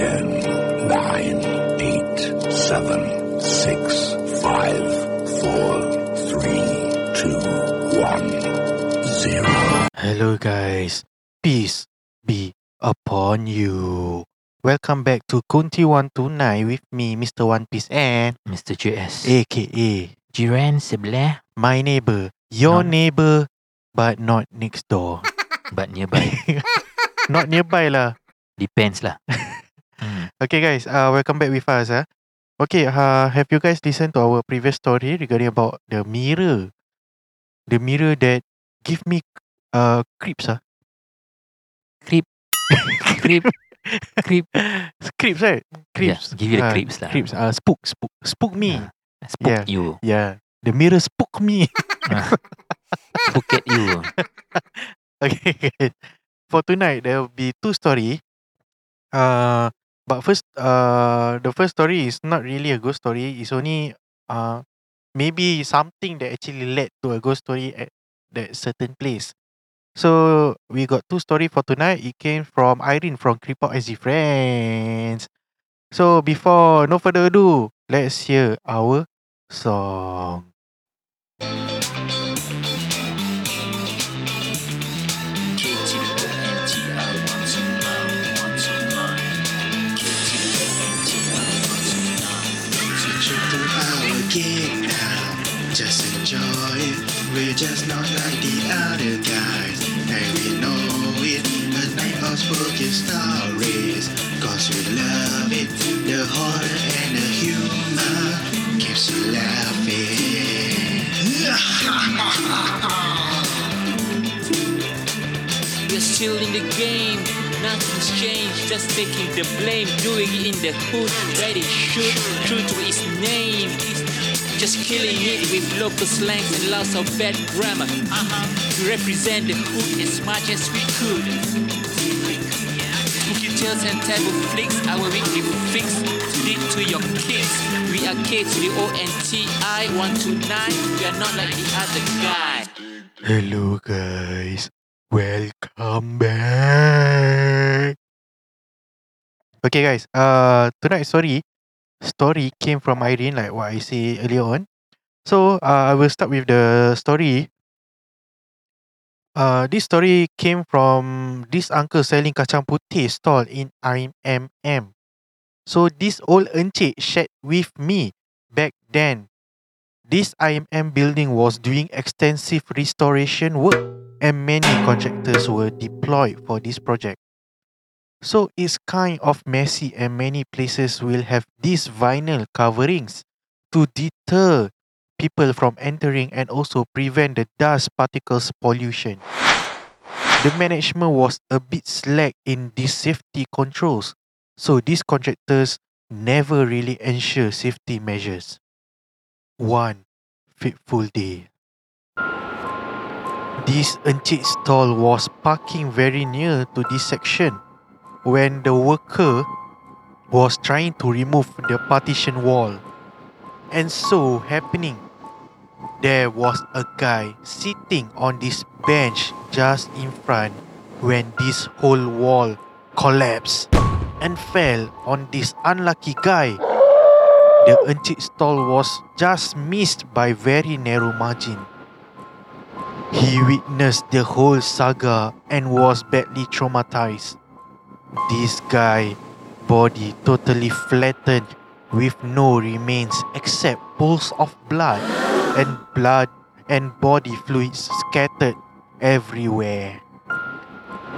Ten, nine, eight, seven, six, five, four, three, two, one, zero. Hello, guys. Peace be upon you. Welcome back to Konti 129 with me, Mr. One Piece and Mr. JS. aka Jiran sebelah my neighbor. Your No. neighbor, but not next door. but nearby. not nearby lah. Depends lah. Hmm. Okay, guys. Uh, welcome back with us. Ah, Okay, uh, have you guys listened to our previous story regarding about the mirror? The mirror that give me uh creeps ah. Creep. Creep. Creep. creeps right? Creeps. Yeah, give you the Ah, creeps lah. Creeps. Uh, spook, spook, spook me. Ah, Spook Yeah. you. Yeah. The mirror spook me. Spook at you. okay. For tonight, there will be two story. Uh, but first, uh, the first story is not really a ghost story. It's only uh, maybe something that actually led to a ghost story at that certain place. So we got two story for tonight. It came from Irene from Creepot SG Friends. So before no further ado, let's hear our song. Gig now. Just enjoy it. We're just not like the other guys. And we know it. A night of spooky stories. Cause we love it. The horror and the humor keeps you laughing. We're still in the game, nothing's changed, just taking the blame, doing it in the hood, ready shoot, true to his name. Just killing it with local slang and lots of bad grammar. Uh-huh. To represent the hood as much as we could. Spooky tales and taboo flicks, our weekly fix to lead to your kids. We are K to the O N T I 129. We are not like the other guy. Hello guys, welcome back. Okay guys, uh tonight's story story came from Irene like what I say earlier on. So uh, I will start with the story. Uh, this story came from this uncle selling kacang putih stall in IMM. So this old encik shared with me back then this IMM building was doing extensive restoration work and many contractors were deployed for this project. So it's kind of messy and many places will have these vinyl coverings to deter people from entering and also prevent the dust particles pollution. The management was a bit slack in these safety controls, so these contractors never really ensure safety measures. One fateful day. This encik stall was parking very near to this section when the worker was trying to remove the partition wall. And so happening, there was a guy sitting on this bench just in front when this whole wall collapsed and fell on this unlucky guy. The encik stall was just missed by very narrow margin. He witnessed the whole saga and was badly traumatized. This guy, body totally flattened with no remains except pools of blood and blood and body fluids scattered everywhere.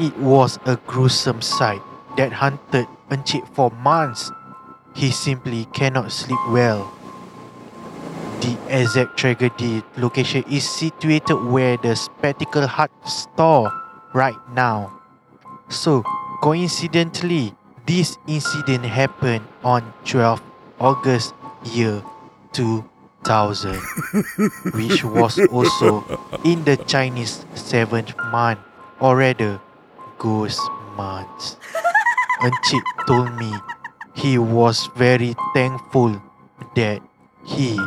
It was a gruesome sight that haunted Encik for months. He simply cannot sleep well. The exact tragedy location is situated where the Spectacle Hut store right now. So, coincidentally, this incident happened on 12 August year 2000, which was also in the Chinese seventh month, or rather, ghost months. Encik told me he was very thankful that he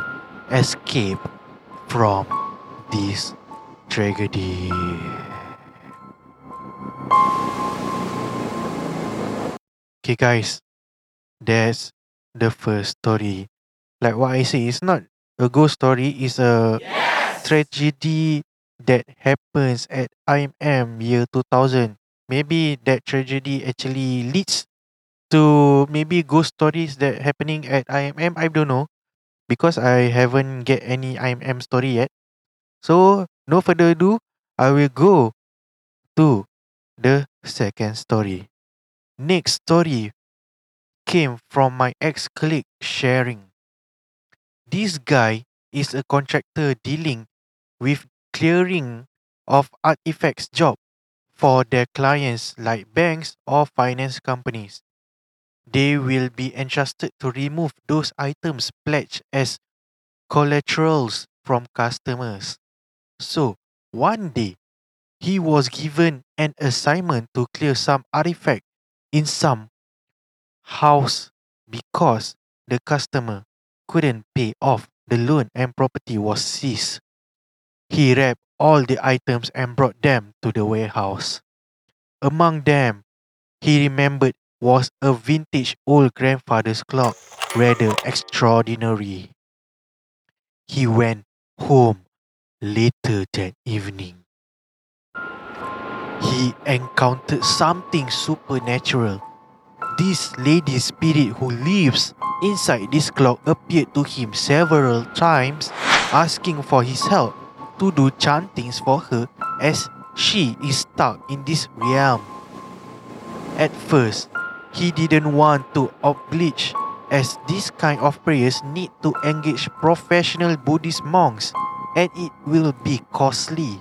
escaped from this tragedy. Okay, guys, That's the first story. Like what I say, it's not a ghost story, it's a tragedy that happens at IMM year 2000. Maybe that tragedy actually leads to maybe ghost stories that happening at IMM. I don't know because I haven't get any IMM story yet. So no further ado, I will go to the second story. Next story came from my ex colleague sharing. This guy is a contractor dealing with clearing of artifacts job for their clients like banks or finance companies. They will be entrusted to remove those items pledged as collaterals from customers. So, one day, he was given an assignment to clear some artifact in some house because the customer couldn't pay off the loan and property was seized. He wrapped all the items and brought them to the warehouse. Among them, he remembered was a vintage old grandfather's clock, rather extraordinary. He went home later that evening. He encountered something supernatural. This lady spirit who lives inside this clock appeared to him several times, asking for his help to do chantings for her as she is stuck in this realm. At first, he didn't want to oblige as this kind of prayers need to engage professional Buddhist monks and it will be costly.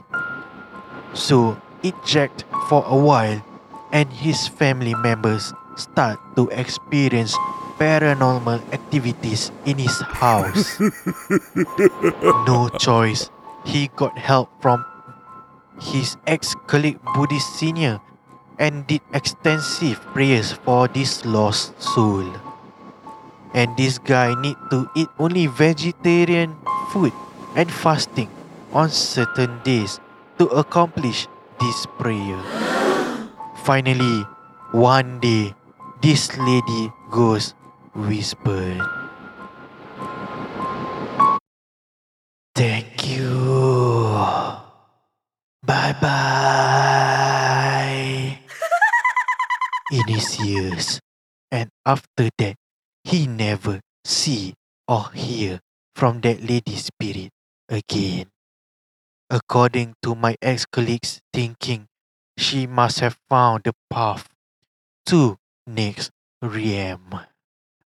So it dragged for a while and his family members start to experience paranormal activities in his house. no choice, he got help from his ex-colleague Buddhist senior and did extensive prayers for this lost soul. And this guy need to eat only vegetarian food and fasting on certain days to accomplish this prayer. Finally, one day, this lady ghost whispered, Thank you. Bye bye. In his years. And after that, he never see or hear from that lady spirit again. According to my ex-colleagues thinking, she must have found the path to next realm.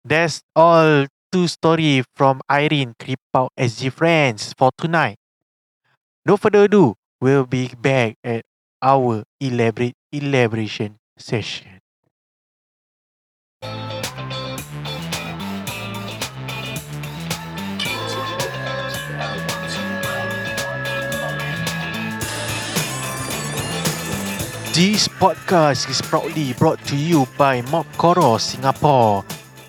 That's all two story from Irene Creep Out SG Friends for tonight. No further ado, we'll be back at our elaborate elaboration session. This podcast is proudly brought to you by Mob Koro Singapore.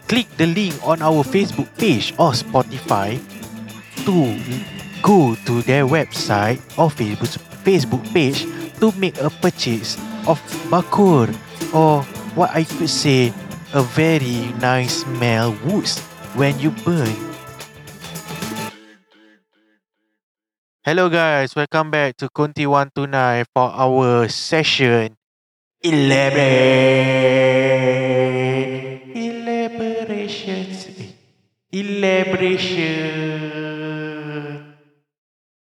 Click the link on our Facebook page or Spotify to go to their website or Facebook Facebook page to make a purchase of bakur or what I could say a very nice smell woods when you burn. Hello guys, welcome back to Konti 129 for our session Elaborate Elaborations Elaboration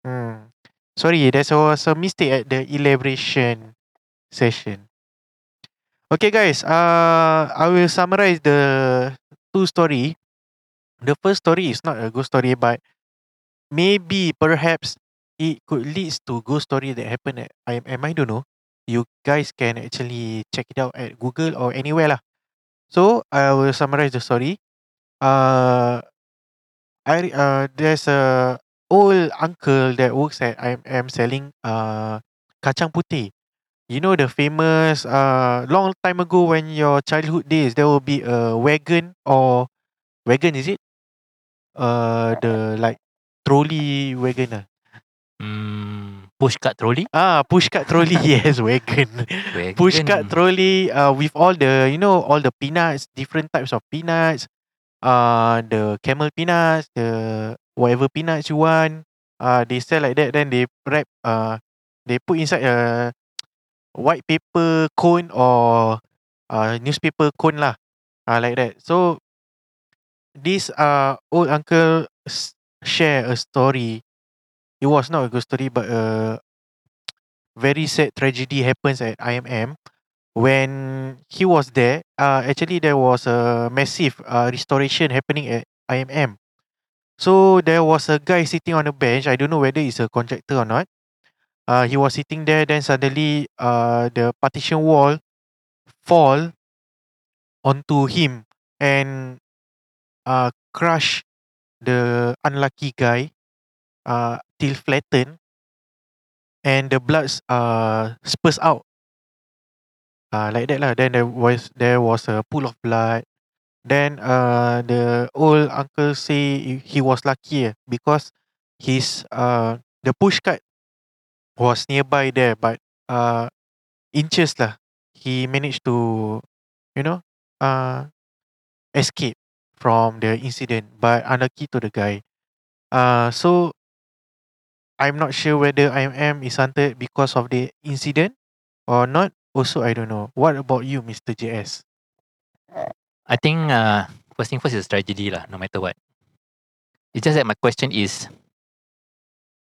Hmm. Sorry, there was a mistake at the elaboration session. Okay guys, uh, I will summarize the two story. The first story is not a good story but maybe perhaps it could leads to ghost story that happened at IMM. I don't know. You guys can actually check it out at Google or anywhere lah. So I will summarize the story. Uh, I uh there's a old uncle that works at IMM selling uh kacang putih. You know the famous uh long time ago when your childhood days there will be a wagon or wagon is it? Uh the like trolley wagon ah. Hmm, Pushcart trolley. Ah, pushcart trolley. yes, wagon. Wagon. Pushcart trolley. Uh, with all the you know all the peanuts, different types of peanuts. Uh, the camel peanuts, the whatever peanuts you want. Uh, they sell like that. Then they wrap. Uh, they put inside a white paper cone or uh, newspaper cone lah. Uh, like that. So this uh old uncle share a story. It was not a good story, but a very sad tragedy happens at IMM when he was there. Uh, actually, there was a massive uh, restoration happening at IMM. So there was a guy sitting on a bench. I don't know whether it's a contractor or not. Uh, he was sitting there. Then suddenly, uh, the partition wall fall onto him and uh, crush the unlucky guy uh, till flatten and the bloods uh, spurs out uh, like that lah. Then there was there was a pool of blood. Then uh, the old uncle say he- he was lucky eh, because his uh, the push cart was nearby there, but uh, inches lah. He managed to, you know, uh, escape from the incident, but unlucky to the guy. Uh, so I'm not sure whether IMM is haunted because of the incident or not. Also, I don't know. What about you, Mr. JS? I think uh, first thing first is tragedy lah, no matter what. It's just that my question is,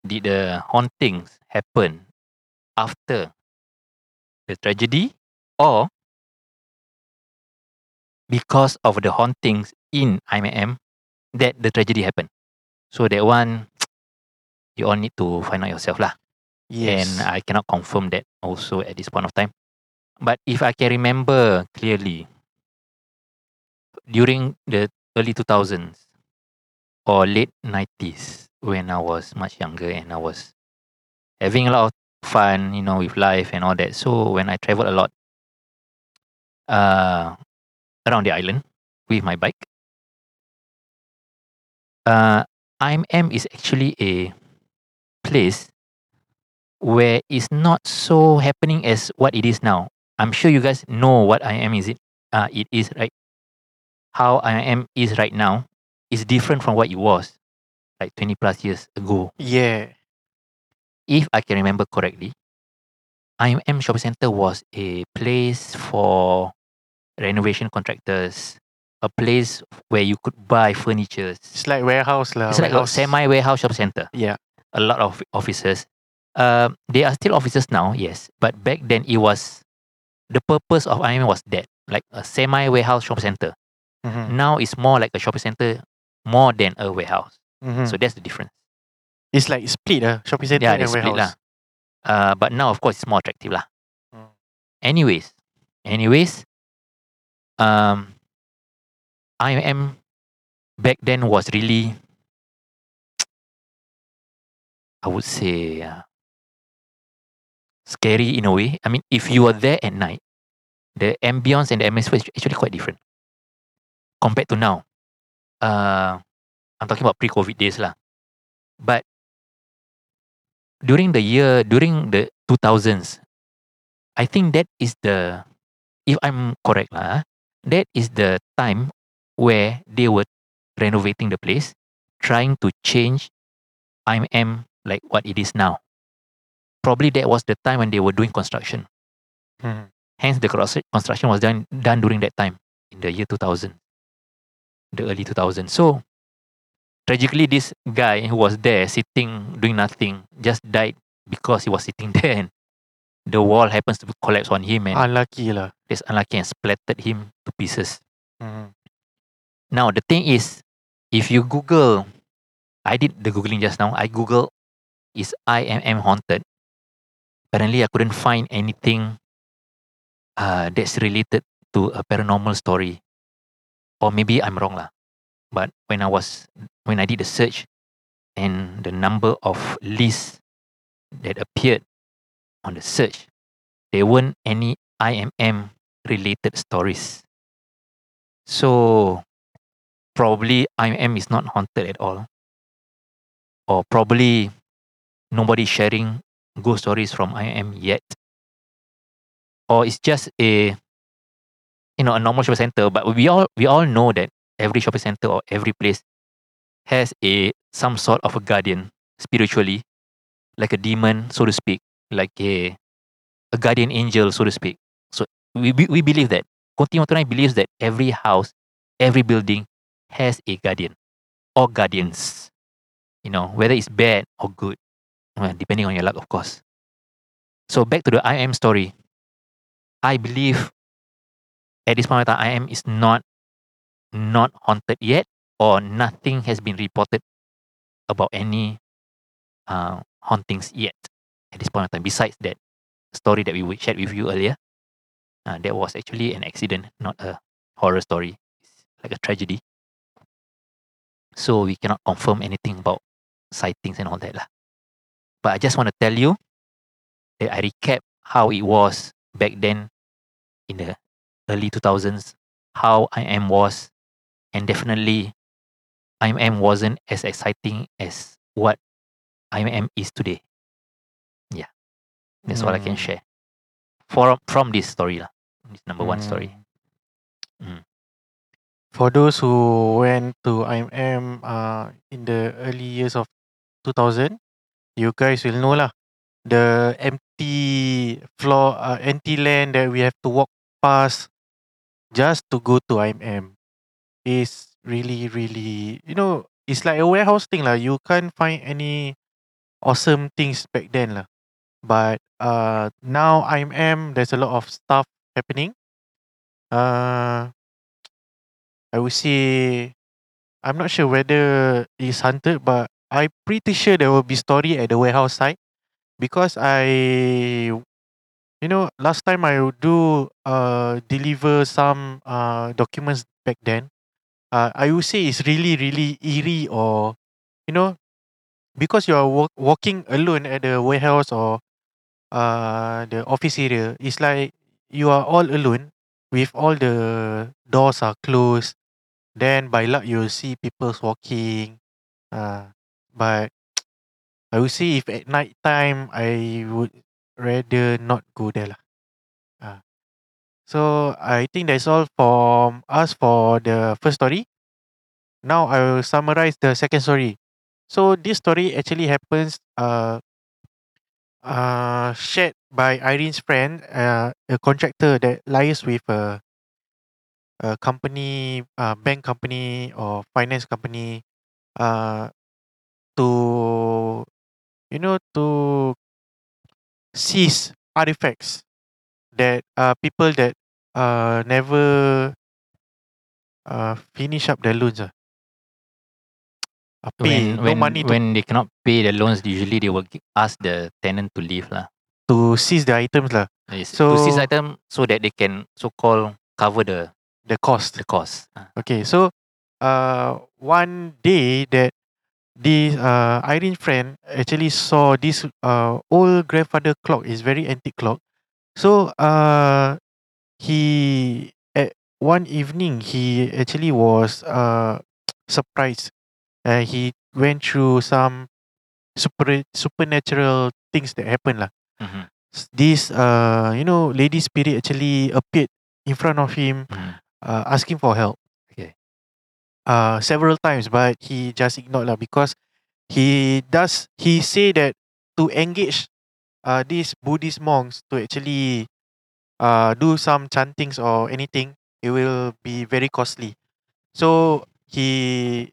did the hauntings happen after the tragedy or because of the hauntings in IMM that the tragedy happened? So that one, you all need to find out yourself lah. Yes. And I cannot confirm that also at this point of time. But if I can remember clearly, during the early 2000s or late 90s, when I was much younger and I was having a lot of fun, you know, with life and all that. So when I traveled a lot uh, around the island with my bike, uh, IMM is actually a place where it's not so happening as what it is now. I'm sure you guys know what I am is it uh, it is right. How I am is right now is different from what it was like 20 plus years ago. yeah. If I can remember correctly, IMM Shopping Center was a place for renovation contractors, a place where you could buy furniture. It's like warehouse lah. It's like a semi warehouse shopping center. Yeah. A lot of offices. Uh, they are still offices now, yes. But back then, it was the purpose of IMM was that, like a semi warehouse shopping center. Mhm. Now it's more like a shopping center, more than a warehouse. Mhm. So that's the difference. it's like split ah. Shopping center Yeah, and split warehouse. lah. Uh, but now, of course, it's more attractive lah. Mm. Anyways, anyways, um, IMM back then was really, I would say, uh, scary in a way. I mean, if you are there at night, the ambience and the atmosphere is actually quite different compared to now. Uh, I'm talking about pre-COVID days lah. But during the year, during the 2000s, I think that is the, if I'm correct lah, ah, that is the time where they were renovating the place, trying to change IMM like what it is now. Probably that was the time when they were doing construction. Mhm. Hence, the constru- construction was done done during that time in the year 2000, the early 2000s. So, tragically, this guy who was there sitting doing nothing just died because he was sitting there and the wall happens to collapse on him and Unlucky lah. that's unlucky and splattered him to pieces. Mhm. Now, the thing is, if you Google, I did the Googling just now, I Google, is IMM haunted? Apparently, I couldn't find anything uh, that's related to a paranormal story. Or maybe I'm wrong lah. But when I was, when I did the search and the number of lists that appeared on the search, there weren't any IMM related stories. So probably IMM is not haunted at all. Or probably nobody sharing ghost stories from IM yet, or it's just a you know a normal shopping center. But we all we all know that every shopping center or every place has a some sort of a guardian spiritually, like a demon, so to speak, like a a guardian angel, so to speak. So we we, believe that. Konti Matunai believes that every house, every building has a guardian or guardians. You know, whether it's bad or good, well, depending on your luck, of course. So back to the IM story. I believe at this point in time, IM is not not haunted yet, or nothing has been reported about any uh, hauntings yet at this point in time. Besides that story that we shared with you earlier, uh, that was actually an accident, not a horror story. It's like a tragedy. So we cannot confirm anything about sightings and all that. Lah. But I just want to tell you that I recap how it was back then in the early 2000s, how IM was, and definitely IM wasn't as exciting as what IM is today. Yeah, that's all I can Mm. share from from this story lah. This number one story. Mm. For those who went to IMM uh, in the early years of 2000, you guys will know lah. The empty floor, uh, empty land that we have to walk past just to go to IMM is really, really, you know, it's like a warehouse thing lah. You can't find any awesome things back then lah. But uh, now IMM, there's a lot of stuff happening. Uh, I would say I'm not sure whether it's haunted, but I'm pretty sure there will be story at the warehouse side because I, you know, last time I would do uh deliver some uh documents back then. Uh, I would say it's really really eerie or, you know, because you are walk, walking alone at the warehouse or uh the office area. It's like you are all alone with all the doors are closed then by luck you'll see people walking. Uh, but I would say if at night time I would rather not go there lah. Uh, so I think that's all from us for the first story. Now I will summarize the second story. So this story actually happens uh uh shared by Irene's friend, uh, a contractor that lies with a a company, uh, bank company or finance company, uh, to you know to seize artifacts that uh, people that uh, never uh, finish up their loans. Ah. Uh, pay, When no when money to, when they cannot pay the loans, usually they will ask the tenant to leave lah. to seize the items lah. Yes, to seize So- item so that they can so called cover the The cost. the cost. Ah. Okay, so uh, one day that this uh, Irene friend actually saw this uh, old grandfather clock is very antique clock. So uh, he at one evening he actually was uh, surprised. Uh, he went through some super supernatural things that happened lah. Mhm, This uh, you know lady spirit actually appeared in front of him mhm. uh, asking for help. Uh, several times, but he just ignored lah because he does he say that to engage uh these Buddhist monks to actually uh do some chantings or anything, it will be very costly. So he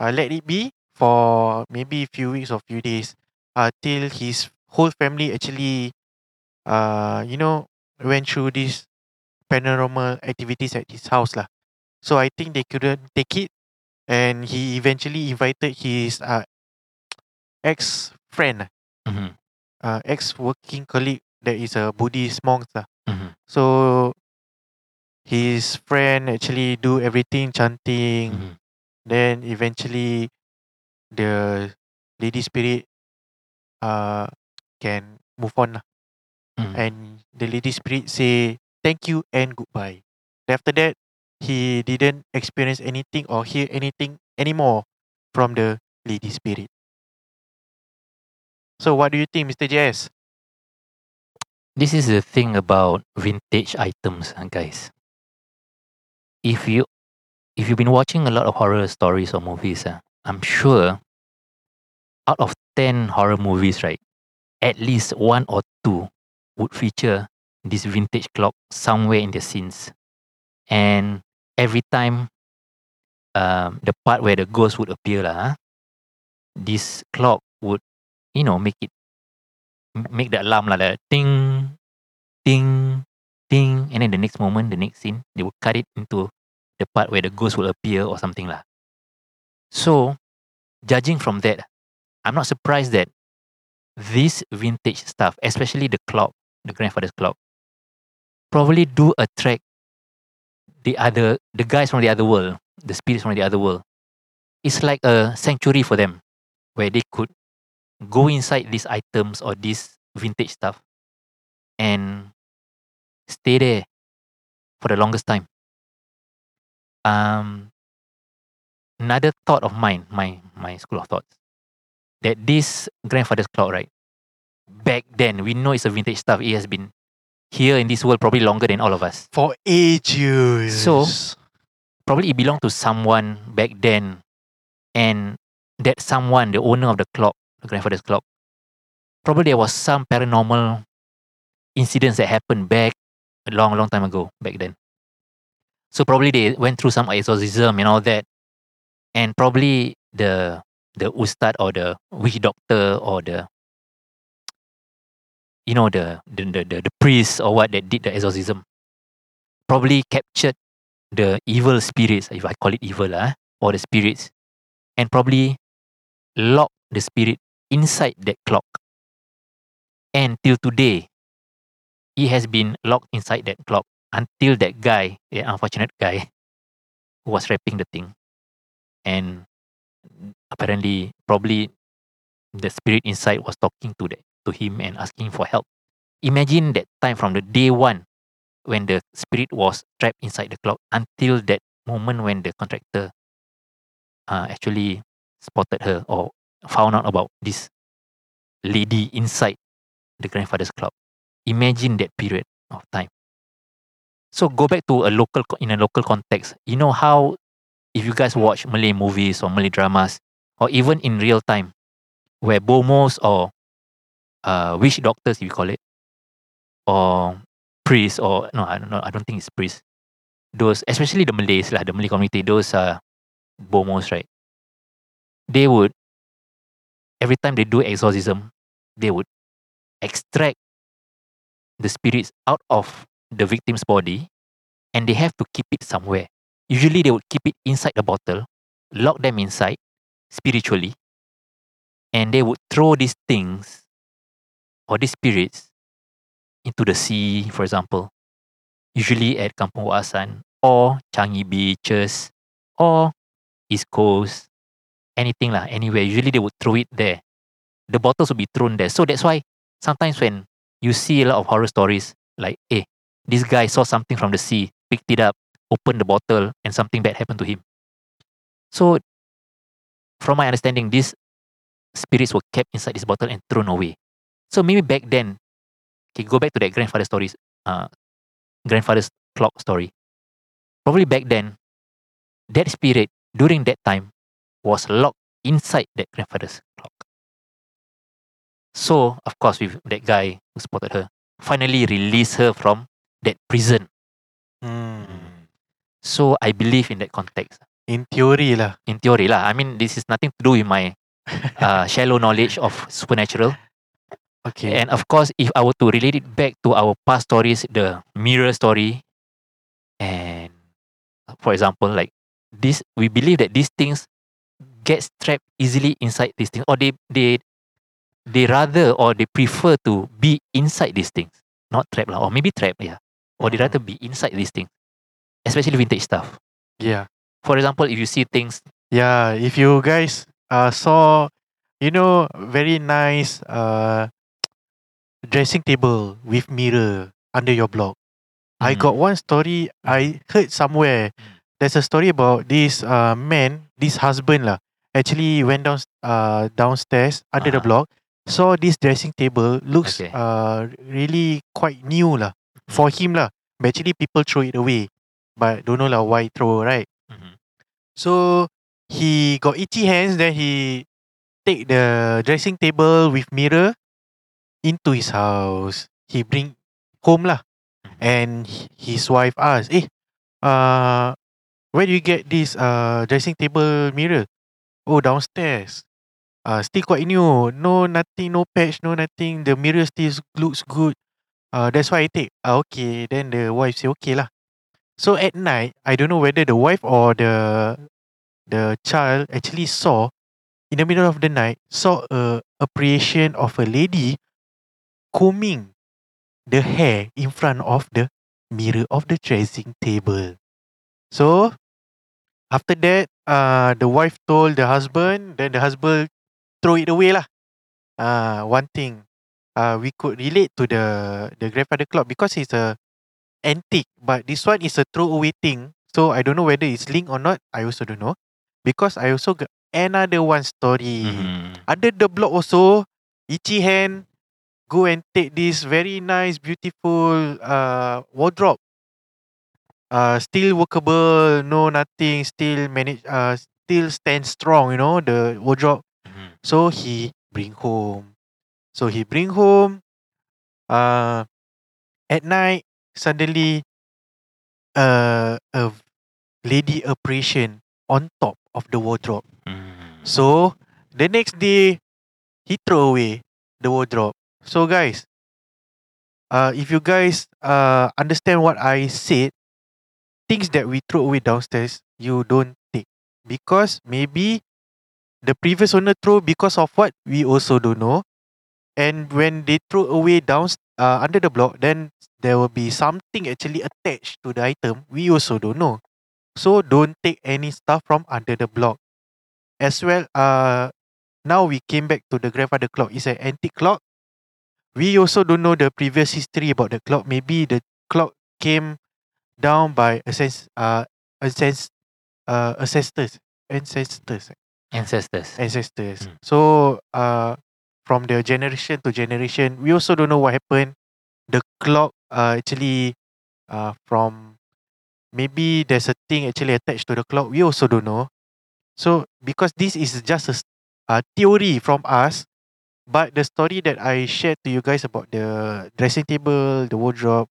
uh, let it be for maybe few weeks or few days uh, till his whole family actually uh you know went through this paranormal activities at his house lah. So I think they couldn't take it, and he eventually invited his uh, ex friend, Mhm, uh, ex working colleague that is a Buddhist monk lah. mhm, So his friend actually do everything chanting. mhm. Then eventually the lady spirit uh can move on lah. Mhm. and the lady spirit say thank you and goodbye. Then after that, he didn't experience anything or hear anything anymore from the lady spirit. So what do you think, Mr. JS? this is the thing about vintage items, guys. If you if you've been watching a lot of horror stories or movies, uh, I'm sure out of ten horror movies, right, at least one or two would feature this vintage clock somewhere in the scenes, and every time, um, the part where the ghost would appear, lah, ah, this clock would, you know, make it make the alarm like that, ding, ding, ding, and then the next moment, the next scene, they would cut it into the part where the ghost will appear or something lah. So, judging from that, I'm not surprised that this vintage stuff, especially the clock, the grandfather's clock, probably do attract the other, the guys from the other world, the spirits from the other world. It's like a sanctuary for them, where they could go inside these items or this vintage stuff and stay there for the longest time. Um, another thought of mine, my my school of thoughts, that this grandfather's clock, right? Back then, we know it's a vintage stuff. It has been here in this world probably longer than all of us. For ages. So- Probably it belonged to someone back then, and that someone, the owner of the clock, the grandfather's clock, probably there was some paranormal incidents that happened back a long, long time ago, back then. So probably they went through some exorcism and all that, and probably the the ustad or the witch doctor or the you know the the, the, the, the priest or what that did the exorcism probably captured the evil spirits, if I call it evil, lah, or the spirits, and probably locked the spirit inside that clock. And till today, it has been locked inside that clock until that guy, the unfortunate guy, who was wrapping the thing. And apparently, probably the spirit inside was talking to that to him and asking for help. Imagine that time from the day one when the spirit was trapped inside the clock until that moment when the contractor uh, actually spotted her or found out about this lady inside the grandfather's clock. Imagine that period of time. So go back to a local in a local context. You know how if you guys watch Malay movies or Malay dramas or even in real time, where bomohs or uh, witch doctors, you call it, or priests or no, I don't know. I don't think it's priests. Those, especially the Malays, lah, the Malay community, those are bomohs, right? They would every time they do exorcism, they would extract the spirits out of the victim's body, and they have to keep it somewhere. Usually, they would keep it inside the bottle, lock them inside spiritually, and they would throw these things or these spirits into the sea, for example, usually at Kampung Wak Hassan or Changi beaches or East Coast, anything lah, anywhere. Usually they would throw it there. The bottles would be thrown there. So that's why sometimes when you see a lot of horror stories, like, eh, this guy saw something from the sea, picked it up, opened the bottle, and something bad happened to him. So, from my understanding, these spirits were kept inside this bottle and thrown away. So maybe back then, okay, go back to that grandfather stories, uh, grandfather's clock story. Probably back then, that spirit during that time was locked inside that grandfather's clock. So, of course, with that guy who spotted her, finally released her from that prison. Hmm. So, I believe in that context. In theory lah. In theory lah. I mean, this is nothing to do with my uh, shallow knowledge of supernatural. Okay. And of course, if I were to relate it back to our past stories, the mirror story, and for example, like this, we believe that these things get trapped easily inside these things, or they they they rather or they prefer to be inside these things, not trap lah, or maybe trap, yeah, or they rather be inside these things, especially vintage stuff. yeah. For example, if you see things, Yeah. If you guys uh, saw, you know, very nice uh, dressing table with mirror under your block. I Mm. got one story I heard somewhere. There's a story about this uh, man, this husband lah, actually went down uh, downstairs under the Uh-huh. block saw this dressing table looks Okay. uh really quite new lah for him lah. But actually people throw it away. But don't know lah why throw right. Mhm. So he got itchy hands. Then he take the dressing table with mirror into his house. He bring home lah, and his wife asked, "Eh, uh, where do you get this uh dressing table mirror? Oh, downstairs. Uh, still quite new. No nothing, no patch, no nothing. The mirror still looks good. Uh, that's why I take. Ah, okay. Then the wife say okay lah. So at night, I don't know whether the wife or the the child actually saw in the middle of the night saw a appreciation of a lady combing the hair in front of the mirror of the dressing table. So after that, uh, the wife told the husband, then the husband throw it away lah. Uh, one thing, uh, we could relate to the the grandfather clock because it's a antique, but this one is a throwaway thing. So I don't know whether it's linked or not. I also don't know because I also got another one story. Mhm. Under the block also, itchy hand, go and take this very nice, beautiful uh wardrobe. Uh still workable, no nothing, still manage uh still stand strong, you know, the wardrobe. Mhm. So he bring home. So he bring home. Uh at night, suddenly uh, a lady appreciation on top of the wardrobe. Mhm. So the next day, he throw away the wardrobe. So guys, uh, if you guys uh understand what I said, things that we throw away downstairs, you don't take because maybe the previous owner throw because of what we also don't know, and when they throw away down uh, under the block, then there will be something actually attached to the item. We also don't know. So don't take any stuff from under the block. As well, uh, now we came back to the grandfather clock. It's an antique clock. We also don't know the previous history about the clock. Maybe the clock came down by ascens- uh, ascens- uh, ancestors, ancestors, Ancestors. ancestors. Mm. So, uh, from the generation to generation, we also don't know what happened. The clock, uh, actually, uh, from maybe there's a thing actually attached to the clock. We also don't know. So, because this is just a uh, theory from us, but the story that I shared to you guys about the dressing table, the wardrobe,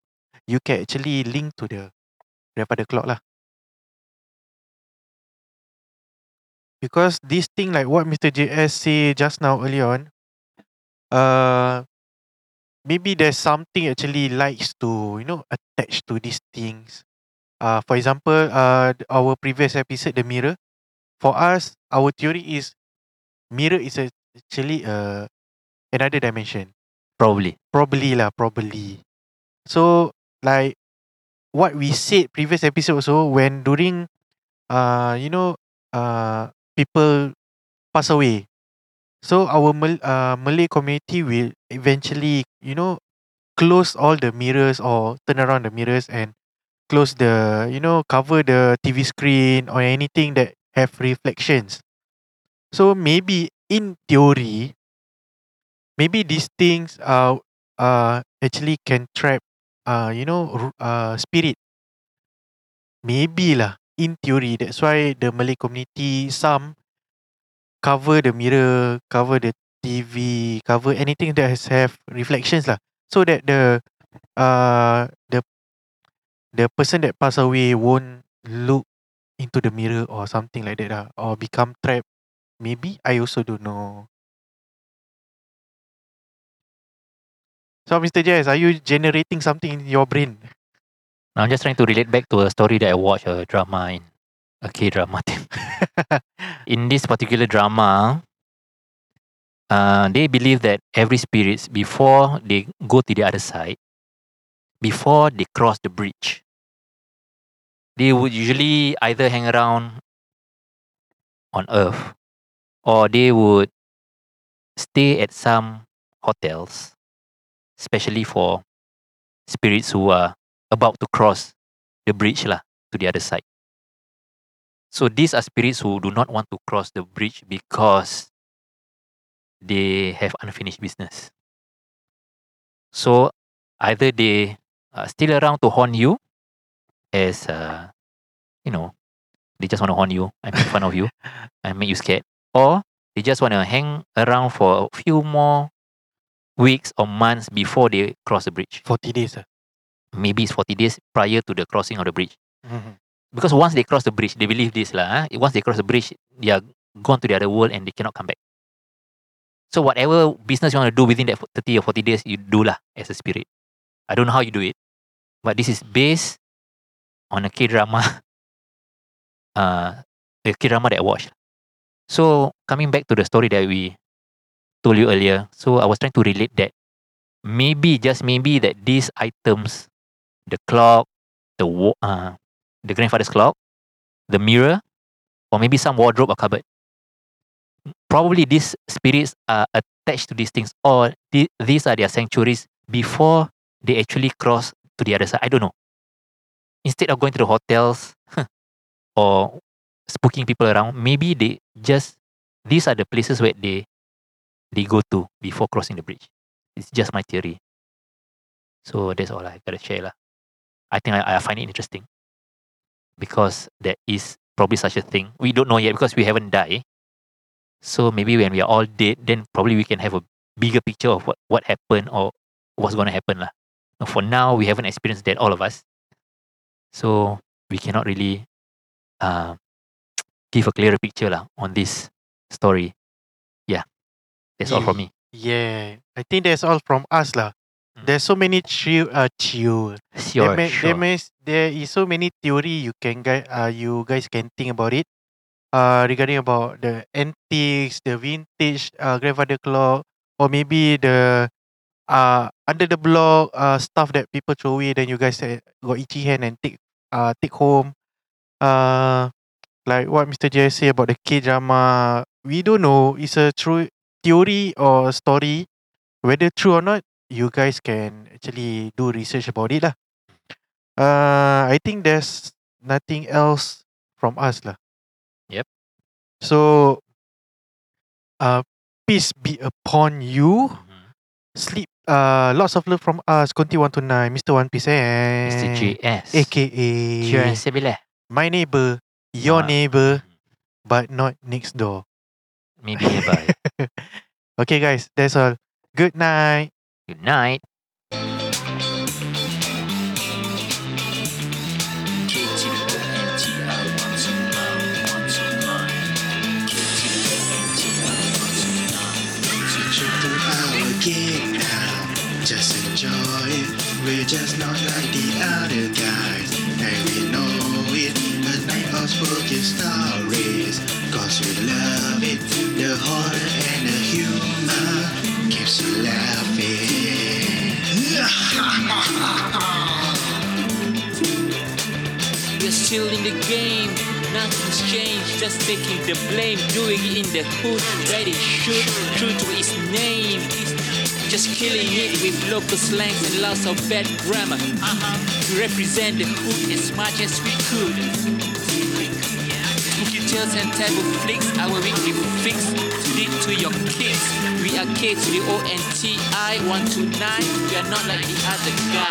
you can actually link to the grandfather clock lah. Because this thing like what Mr. JS say just now early on, uh, maybe there's something actually likes to you know attach to these things. Uh, for example, uh, our previous episode, the mirror. For us, our theory is mirror is a- actually uh, another dimension. Probably. Probably lah, probably. So like what we said previous episode also when during uh you know uh people pass away. So our Mal- uh, Malay community will eventually you know close all the mirrors or turn around the mirrors and close the you know cover the TV screen or anything that have reflections. So maybe in theory, maybe these things uh uh actually can trap uh you know uh spirit. Maybe lah in theory. That's why the Malay community some cover the mirror, cover the TV, cover anything that has have reflections lah, so that the uh the the person that pass away won't look into the mirror or something like that lah, or become trapped. Maybe I also don't know. So, Mr. JS, are you generating something in your brain? I'm just trying to relate back to a story that I watched a drama in a K drama thing. in this particular drama, uh, they believe that every spirits before they go to the other side, before they cross the bridge, they would usually either hang around on Earth or they would stay at some hotels, especially for spirits who are about to cross the bridge lah, to the other side. So these are spirits who do not want to cross the bridge because they have unfinished business. So either they uh, still around to haunt you as uh, you know they just want to haunt you and make fun of you and make you scared or they just want to hang around for a few more weeks or months before they cross the bridge 40 days. ah. maybe it's 40 days prior to the crossing of the bridge Mhm. because once they cross the bridge they believe this lah ah. once they cross the bridge they are gone to the other world and they cannot come back so whatever business you want to do within that 30 or 40 days you do lah as a spirit I don't know how you do it but this is based on a K-drama uh, a K-drama that I watched so coming back to the story that we told you earlier so I was trying to relate that maybe just maybe that these items the clock the uh, the grandfather's clock the mirror or maybe some wardrobe or cupboard probably these spirits are attached to these things or the- these are their sanctuaries before they actually cross to the other side. I don't know. Instead of going to the hotels or spooking people around, maybe they just these are the places where they they go to before crossing the bridge. It's just my theory. So that's all I gotta share lah. I think I, I find it interesting because there is probably such a thing. We don't know yet because we haven't died. So maybe when we are all dead, then probably we can have a bigger picture of what, what happened or what's to happen. lah. For now, we haven't experienced that, all of us. So we cannot really uh, give a clearer picture lah on this story. That's all from me. Yeah, I think that's all from us lah. Mm. There's so many chill, uh. Sure, there, may, sure. there, may, there is so many theory you can guys, uh, you guys can think about it. Uh, regarding about the antiques, the vintage uh, grandfather clock, or maybe the uh under the block uh stuff that people throw away. Then you guys uh, got itchy hand and take uh take home. Uh, like what Mr. J say about the K drama. We don't know. It's a true theory or story. Whether true or not, you guys can actually do research about it lah. Uh, I think there's nothing else from us lah. Yep. So, uh, peace be upon you. Mhm. Sleep. Uh, lots of love from us. Konti one to nine, Mr. One Piece and Mr. JS. AKA my neighbor, your Ah. neighbor, but not next door. Maybe nearby. Okay, guys, that's all. Good night. Good night. K to the O N T I one two nine one two nine. K to the O N T I one two nine. So check them out again now. Just enjoy it. We're just not like the other guys. And we know it. A night of spooky stories. Cause we love and the humor keeps you laughing. We're still in the game, nothing's changed, just taking the blame, doing it in the hood, ready shoot, true to its name. Just killing it with local slangs and lots of bad grammar. Uh-huh. We represent the hood as much as we could. Spooky and taboo flicks, our weekly fix lead to your kids. We are K to the O N T I 129. We are not like the other guy.